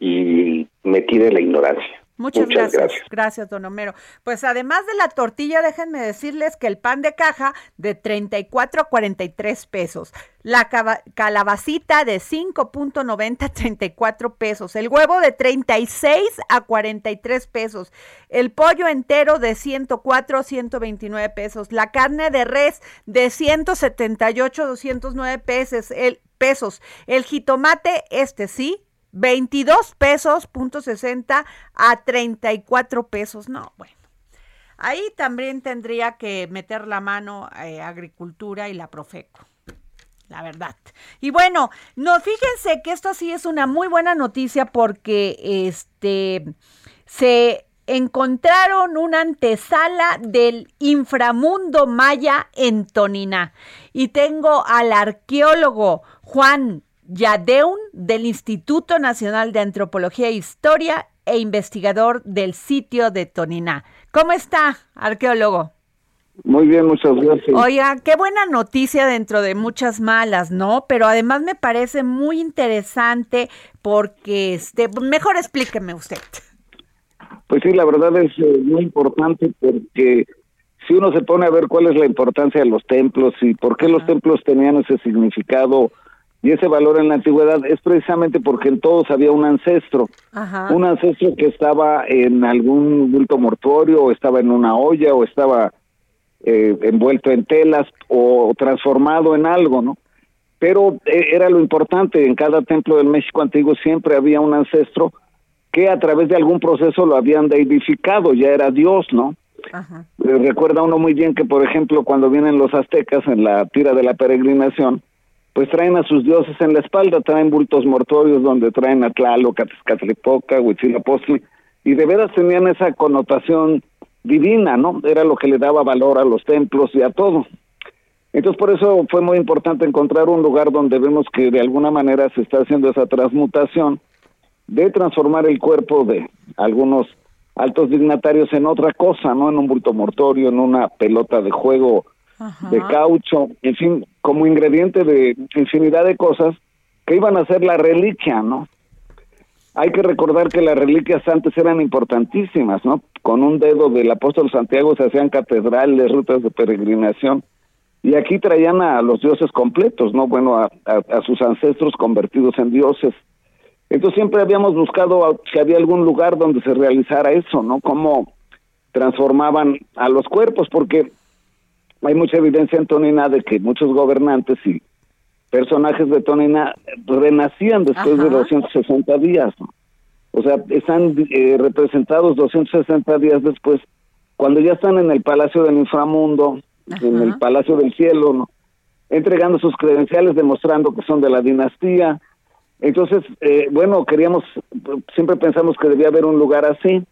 y metida en la ignorancia. Muchas, gracias. gracias. don Homero. Pues además de la tortilla, déjenme decirles que el pan de caja de 34 a 43 pesos, la calabacita de 5.90 a 34 pesos, el huevo de 36 a 43 pesos, el pollo entero de 104 a 129 pesos, la carne de res de 178 a 209 pesos, el pesos, el jitomate este sí 22 pesos, punto 60 a 34 pesos. No, bueno. Ahí también tendría que meter la mano eh, Agricultura y la Profeco. La verdad. Y bueno, no, fíjense que esto sí es una muy buena noticia porque este se encontraron una antesala del inframundo maya en Toniná. Y tengo al arqueólogo Juan Yadeun del Instituto Nacional de Antropología e Historia e investigador del sitio de Toniná. ¿Cómo está, arqueólogo? Muy bien, muchas gracias. Oiga, qué buena noticia dentro de muchas malas, ¿no? Pero además me parece muy interesante porque, este, mejor explíqueme usted. Pues sí, la verdad es eh, muy importante porque si uno se pone a ver cuál es la importancia de los templos y por qué los templos tenían ese significado y ese valor en la antigüedad, es precisamente porque en todos había un ancestro. Ajá. Un ancestro que estaba en algún bulto mortuorio o estaba en una olla o estaba eh, envuelto en telas o transformado en algo, ¿no? Pero eh, era lo importante, en cada templo del México antiguo siempre había un ancestro que a través de algún proceso lo habían deidificado, ya era Dios, ¿no? Ajá. Eh, Recuerda uno muy bien que, por ejemplo, cuando vienen los aztecas en la tira de la peregrinación, pues traen a sus dioses en la espalda, traen bultos mortuorios donde traen a Tlaloc, a Tezcatlipoca, Huitzilopochtli, y de veras tenían esa connotación divina, ¿no? Era lo que le daba valor a los templos y a todo. Entonces, por eso fue muy importante encontrar un lugar donde vemos que de alguna manera se está haciendo esa transmutación de transformar el cuerpo de algunos altos dignatarios en otra cosa, ¿no? En un bulto mortorio, en una pelota de juego de caucho, en fin, como ingrediente de infinidad de cosas que iban a ser la reliquia, ¿no? Hay que recordar que las reliquias antes eran importantísimas, ¿no? Con un dedo del apóstol Santiago se hacían catedrales, rutas de peregrinación, y aquí traían a los dioses completos, ¿no? Bueno, a, a- sus ancestros convertidos en dioses. Entonces siempre habíamos buscado si había algún lugar donde se realizara eso, ¿no? Cómo transformaban a los cuerpos, porque hay mucha evidencia en Tonina de que muchos gobernantes y personajes de Tonina renacían después de Ajá. 260 días, ¿no? O sea, están eh, representados 260 días después, cuando ya están en el Palacio del Inframundo, en el Palacio del Cielo, ¿no? entregando sus credenciales, demostrando que son de la dinastía. Entonces, eh, bueno, queríamos, siempre pensamos que debía haber un lugar así.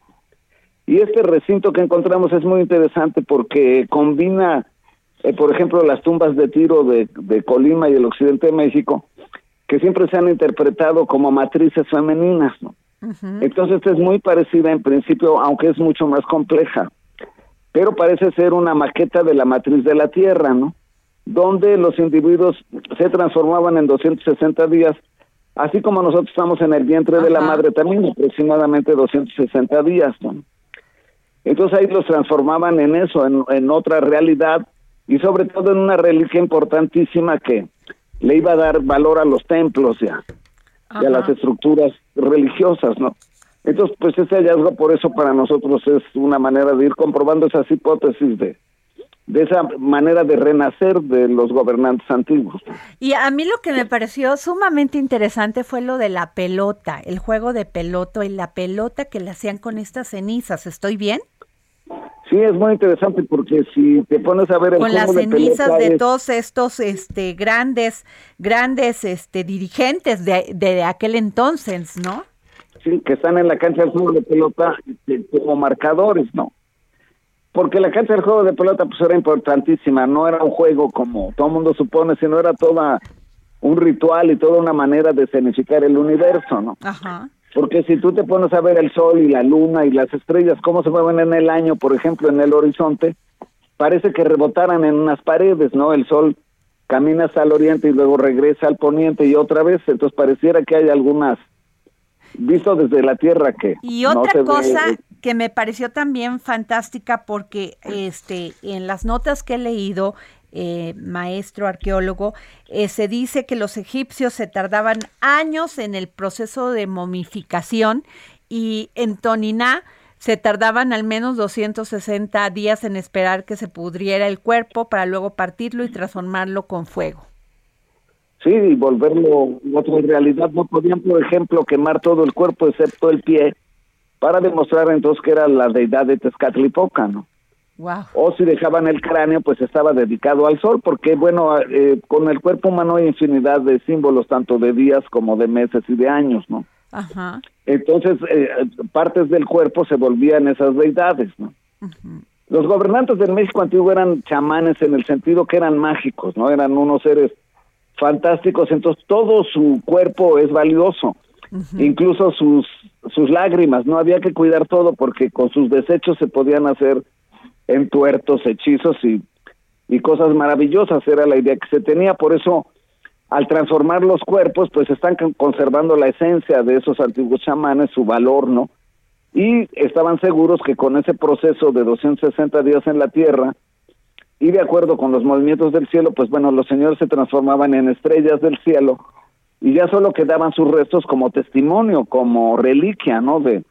Y este recinto que encontramos es muy interesante porque combina, eh, por ejemplo, las tumbas de tiro de, de Colima y el occidente de México, que siempre se han interpretado como matrices femeninas, ¿no? Entonces esta es muy parecida en principio, aunque es mucho más compleja, pero parece ser una maqueta de la matriz de la Tierra, ¿no? Donde los individuos se transformaban en 260 días, así como nosotros estamos en el vientre de la madre también, aproximadamente 260 días, ¿no? Entonces ahí los transformaban en eso, en, en otra realidad y sobre todo en una reliquia importantísima que le iba a dar valor a los templos ya y a las estructuras religiosas, ¿no? Entonces, pues ese hallazgo por eso para nosotros es una manera de ir comprobando esas hipótesis de, de esa manera de renacer de los gobernantes antiguos. Y a mí lo que me pareció sumamente interesante fue lo de la pelota, el juego de pelota y la pelota que le hacían con estas cenizas. ¿Estoy bien? Sí, es muy interesante porque si te pones a ver el con las de cenizas de es- todos estos este grandes grandes este dirigentes de, de aquel entonces, ¿no? sí, que están en la cancha del juego de pelota este, como marcadores, ¿no? Porque la cancha del juego de pelota pues era importantísima, no era un juego como todo el mundo supone, sino era toda un ritual y toda una manera de escenificar el universo, ¿no? Ajá. Porque si tú te pones a ver el sol y la luna y las estrellas, cómo se mueven en el año, por ejemplo, en el horizonte, parece que rebotaran en unas paredes, ¿no? El sol camina hasta el oriente y luego regresa al poniente y otra vez, entonces pareciera que hay algunas, visto desde la Tierra que... Y no otra ve- cosa que me pareció también fantástica porque este en las notas que he leído eh, maestro arqueólogo eh, se dice que los egipcios se tardaban años en el proceso de momificación y en Toniná se tardaban al menos 260 días en esperar que se pudriera el cuerpo para luego partirlo y transformarlo con fuego. Sí, y volverlo otra realidad. No podían, por ejemplo, quemar todo el cuerpo excepto el pie para demostrar entonces que era la deidad de Tezcatlipoca, ¿no? Wow. O si dejaban el cráneo, pues estaba dedicado al sol, porque bueno, eh, con el cuerpo humano hay infinidad de símbolos, tanto de días como de meses y de años, ¿no? Ajá. Entonces, eh, partes del cuerpo se volvían esas deidades, ¿no? Los gobernantes del México antiguo eran chamanes en el sentido que eran mágicos, ¿no? Eran unos seres fantásticos, entonces todo su cuerpo es valioso, incluso sus sus lágrimas, no había que cuidar todo porque con sus desechos se podían hacer entuertos, hechizos y, y cosas maravillosas, era la idea que se tenía, por eso al transformar los cuerpos, pues están con- conservando la esencia de esos antiguos chamanes, su valor, ¿no? Y estaban seguros que con ese proceso de 260 días en la tierra, y de acuerdo con los movimientos del cielo, pues bueno, los señores se transformaban en estrellas del cielo y ya solo quedaban sus restos como testimonio, como reliquia, ¿no? De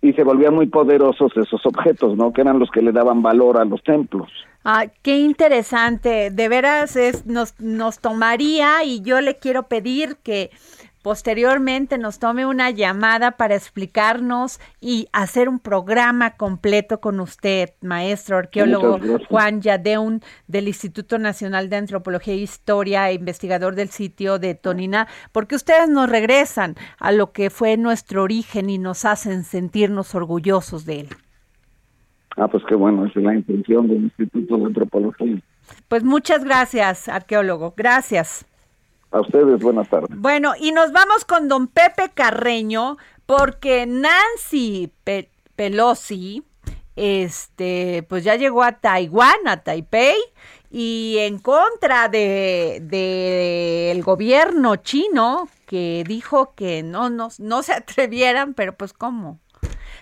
y se volvían muy poderosos esos objetos, ¿no? Que eran los que le daban valor a los templos. Ah, qué interesante. De veras es, nos, nos tomaría y yo le quiero pedir que posteriormente nos tome una llamada para explicarnos y hacer un programa completo con usted, maestro arqueólogo. Juan Yadeun del Instituto Nacional de Antropología e Historia e investigador del sitio de Tonina, porque ustedes nos regresan a lo que fue nuestro origen y nos hacen sentirnos orgullosos de él. Ah, pues qué bueno, esa es la intención del Instituto de Antropología. Pues muchas gracias, arqueólogo. Gracias. A ustedes, buenas tardes. Bueno, y nos vamos con don Pepe Carreño, porque Nancy Pe- Pelosi, este, pues ya llegó a Taiwán, a Taipei, y en contra de, el gobierno chino, que dijo que no, no, no se atrevieran, pero pues cómo.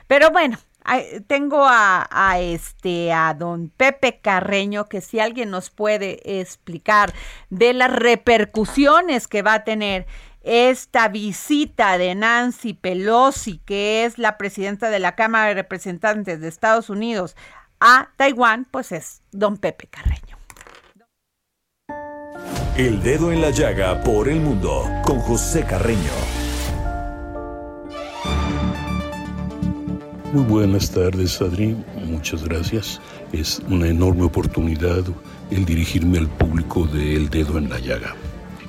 Pero bueno, tengo a, a este a don Pepe Carreño que si alguien nos puede explicar de las repercusiones que va a tener esta visita de Nancy Pelosi, que es la presidenta de la Cámara de Representantes de Estados Unidos a Taiwán, pues es don Pepe Carreño. El dedo en la llaga por el mundo con José Carreño. Muy buenas tardes, Adri. Muchas gracias. Es una enorme oportunidad el dirigirme al público de El Dedo en la Llaga.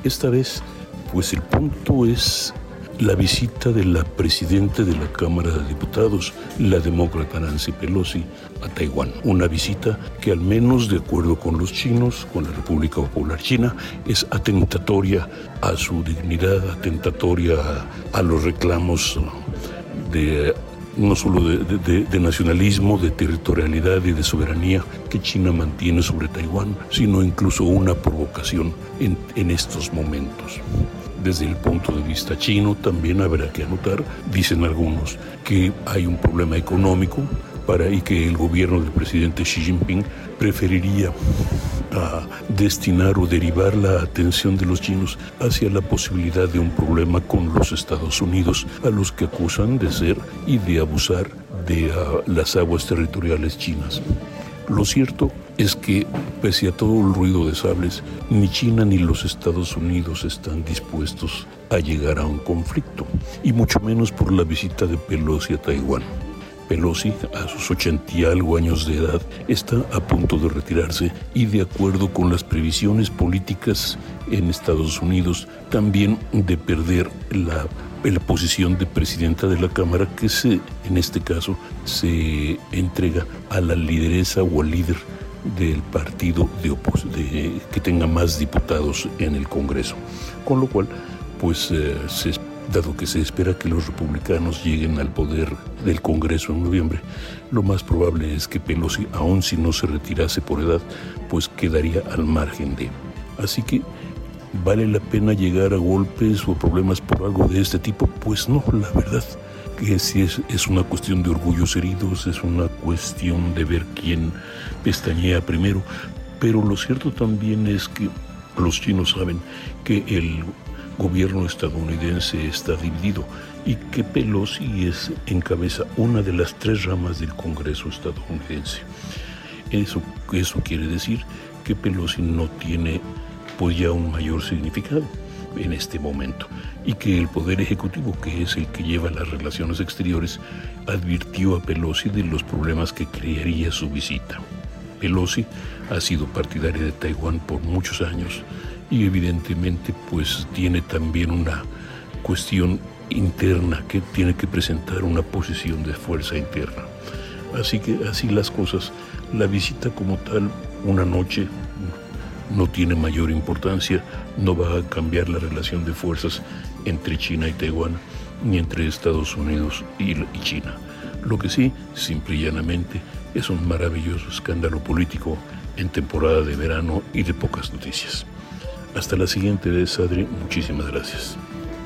Esta vez, pues el punto es la visita de la presidenta de la Cámara de Diputados, la demócrata Nancy Pelosi, a Taiwán. Una visita que al menos de acuerdo con los chinos, con la República Popular China, es atentatoria a su dignidad, atentatoria a, a los reclamos de no solo de, de, nacionalismo, de territorialidad y de soberanía que China mantiene sobre Taiwán, sino incluso una provocación en, en estos momentos. Desde el punto de vista chino también habrá que anotar, dicen algunos, que hay un problema económico para y que el gobierno del presidente Xi Jinping preferiría a destinar o derivar la atención de los chinos hacia la posibilidad de un problema con los Estados Unidos, a los que acusan de ser y de abusar de uh, las aguas territoriales chinas. Lo cierto es que, pese a todo el ruido de sables, ni China ni los Estados Unidos están dispuestos a llegar a un conflicto, y mucho menos por la visita de Pelosi a Taiwán. Pelosi, a sus ochenta y algo años de edad, está a punto de retirarse y de acuerdo con las previsiones políticas en Estados Unidos, también de perder la, la posición de presidenta de la Cámara que se, en este caso se entrega a la lideresa o al líder del partido de, de que tenga más diputados en el Congreso. Con lo cual, pues eh, se dado que se espera que los republicanos lleguen al poder del Congreso en noviembre, lo más probable es que Pelosi, aun si no se retirase por edad, pues quedaría al margen de. Así que, ¿vale la pena llegar a golpes o problemas por algo de este tipo? Pues no, la verdad que si es, es una cuestión de orgullos heridos, es una cuestión de ver quién pestañea primero, pero lo cierto también es que los chinos saben que el gobierno estadounidense está dividido y que Pelosi es encabeza una de las tres ramas del Congreso estadounidense. Eso, eso quiere decir que Pelosi no tiene pues ya un mayor significado en este momento y que el Poder Ejecutivo, que es el que lleva las relaciones exteriores, advirtió a Pelosi de los problemas que crearía su visita. Pelosi ha sido partidaria de Taiwán por muchos años y evidentemente pues tiene también una cuestión interna que tiene que presentar una posición de fuerza interna. Así que así las cosas, la visita como tal, una noche, no tiene mayor importancia, no va a cambiar la relación de fuerzas entre China y Taiwán, ni entre Estados Unidos y, China. Lo que sí, simple y llanamente, es un maravilloso escándalo político en temporada de verano y de pocas noticias. Hasta la siguiente vez, Adri. Muchísimas gracias.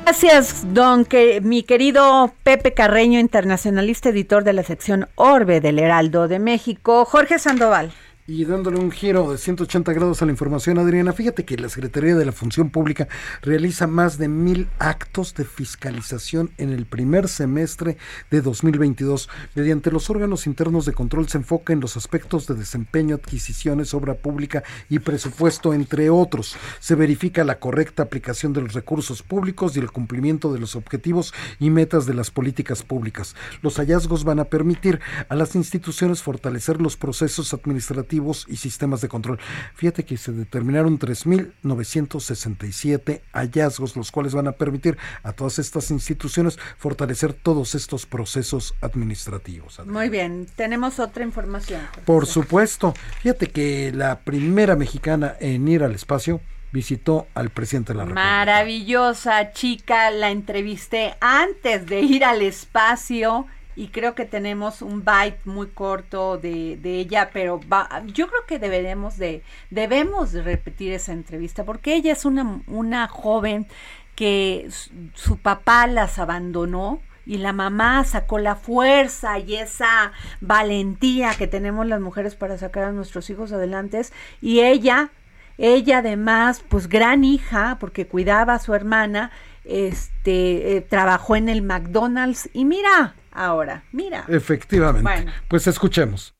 Gracias, don que mi querido Pepe Carreño, internacionalista editor de la sección Orbe del Heraldo de México, Jorge Sandoval. Y dándole un giro de 180 grados a la información, Adriana, fíjate que la Secretaría de la Función Pública realiza más de mil actos de fiscalización en el primer semestre de 2022. Mediante los órganos internos de control se enfoca en los aspectos de desempeño, adquisiciones, obra pública y presupuesto, entre otros. Se verifica la correcta aplicación de los recursos públicos y el cumplimiento de los objetivos y metas de las políticas públicas. Los hallazgos van a permitir a las instituciones fortalecer los procesos administrativos y sistemas de control. Fíjate que se determinaron 3.967 hallazgos, los cuales van a permitir a todas estas instituciones fortalecer todos estos procesos administrativos. Muy bien, tenemos otra información. Por supuesto, fíjate que la primera mexicana en ir al espacio visitó al presidente de la República. Maravillosa chica, la entrevisté antes de ir al espacio y creo que tenemos un bite muy corto de, de ella, pero va, yo creo que deberemos de, debemos de repetir esa entrevista porque ella es una, una joven que su, papá las abandonó y la mamá sacó la fuerza y esa valentía que tenemos las mujeres para sacar a nuestros hijos adelante. Y ella ella además pues gran hija porque cuidaba a su hermana este eh, trabajó en el McDonald's. Y mira ahora. Mira. Efectivamente. Pues escuchemos.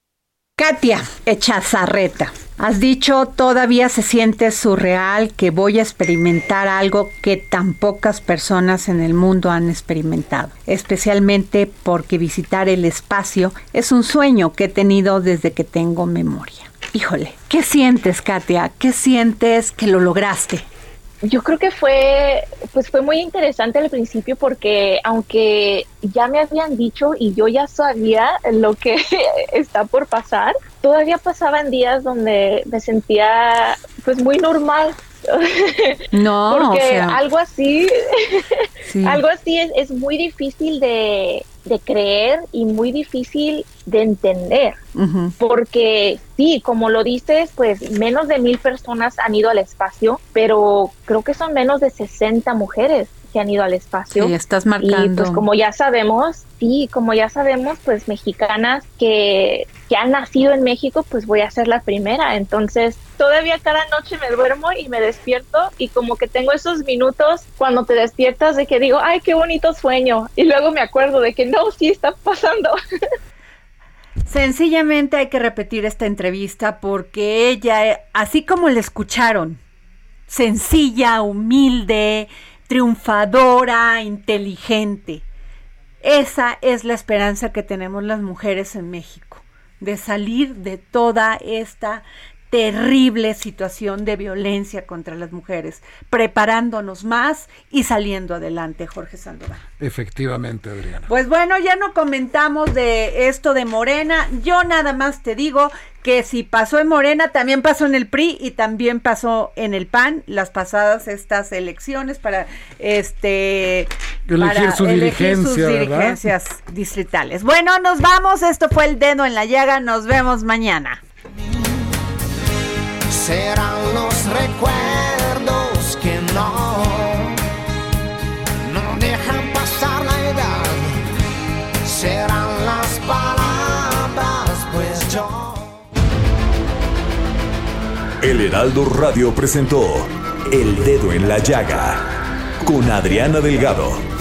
Katia Echazarreta. Has dicho, todavía se siente surreal que voy a experimentar algo que tan pocas personas en el mundo han experimentado, especialmente porque visitar el espacio es un sueño que he tenido desde que tengo memoria. Híjole, ¿qué sientes, Katia? ¿Qué sientes que lo lograste? Yo creo que fue, pues fue muy interesante al principio porque aunque ya me habían dicho y yo ya sabía lo que está por pasar, todavía pasaban días donde me sentía pues muy normal. No, porque algo así, algo así es, es muy difícil de, de creer y muy difícil de entender, porque sí, como lo dices, pues menos de mil personas han ido al espacio, pero creo que son menos de 60 mujeres que han ido al espacio. Y estás marcando. Y pues como ya sabemos, sí, como ya sabemos, pues mexicanas que, que han nacido en México, pues voy a ser la primera. Entonces, todavía cada noche me duermo y me despierto y como que tengo esos minutos cuando te despiertas de que digo, ay, qué bonito sueño. Y luego me acuerdo de que no, sí está pasando. Sencillamente hay que repetir esta entrevista porque ella, así como la escucharon, sencilla, humilde, triunfadora, inteligente. Esa es la esperanza que tenemos las mujeres en México, de salir de toda esta terrible situación de violencia contra las mujeres, preparándonos más y saliendo adelante, Jorge Sandoval. Efectivamente, Adriana. Pues bueno, ya no comentamos de esto de Morena. Yo nada más te digo que si pasó en Morena, también pasó en el PRI y también pasó en el PAN las pasadas estas elecciones para este elegir, su dirigencia, sus dirigencias distritales. Bueno, nos vamos. Esto fue el dedo en la llaga. Nos vemos mañana serán los recuerdos que no, no dejan pasar la edad, serán las palabras, pues yo. El Heraldo Radio presentó El Dedo en la Llaga con Adriana Delgado.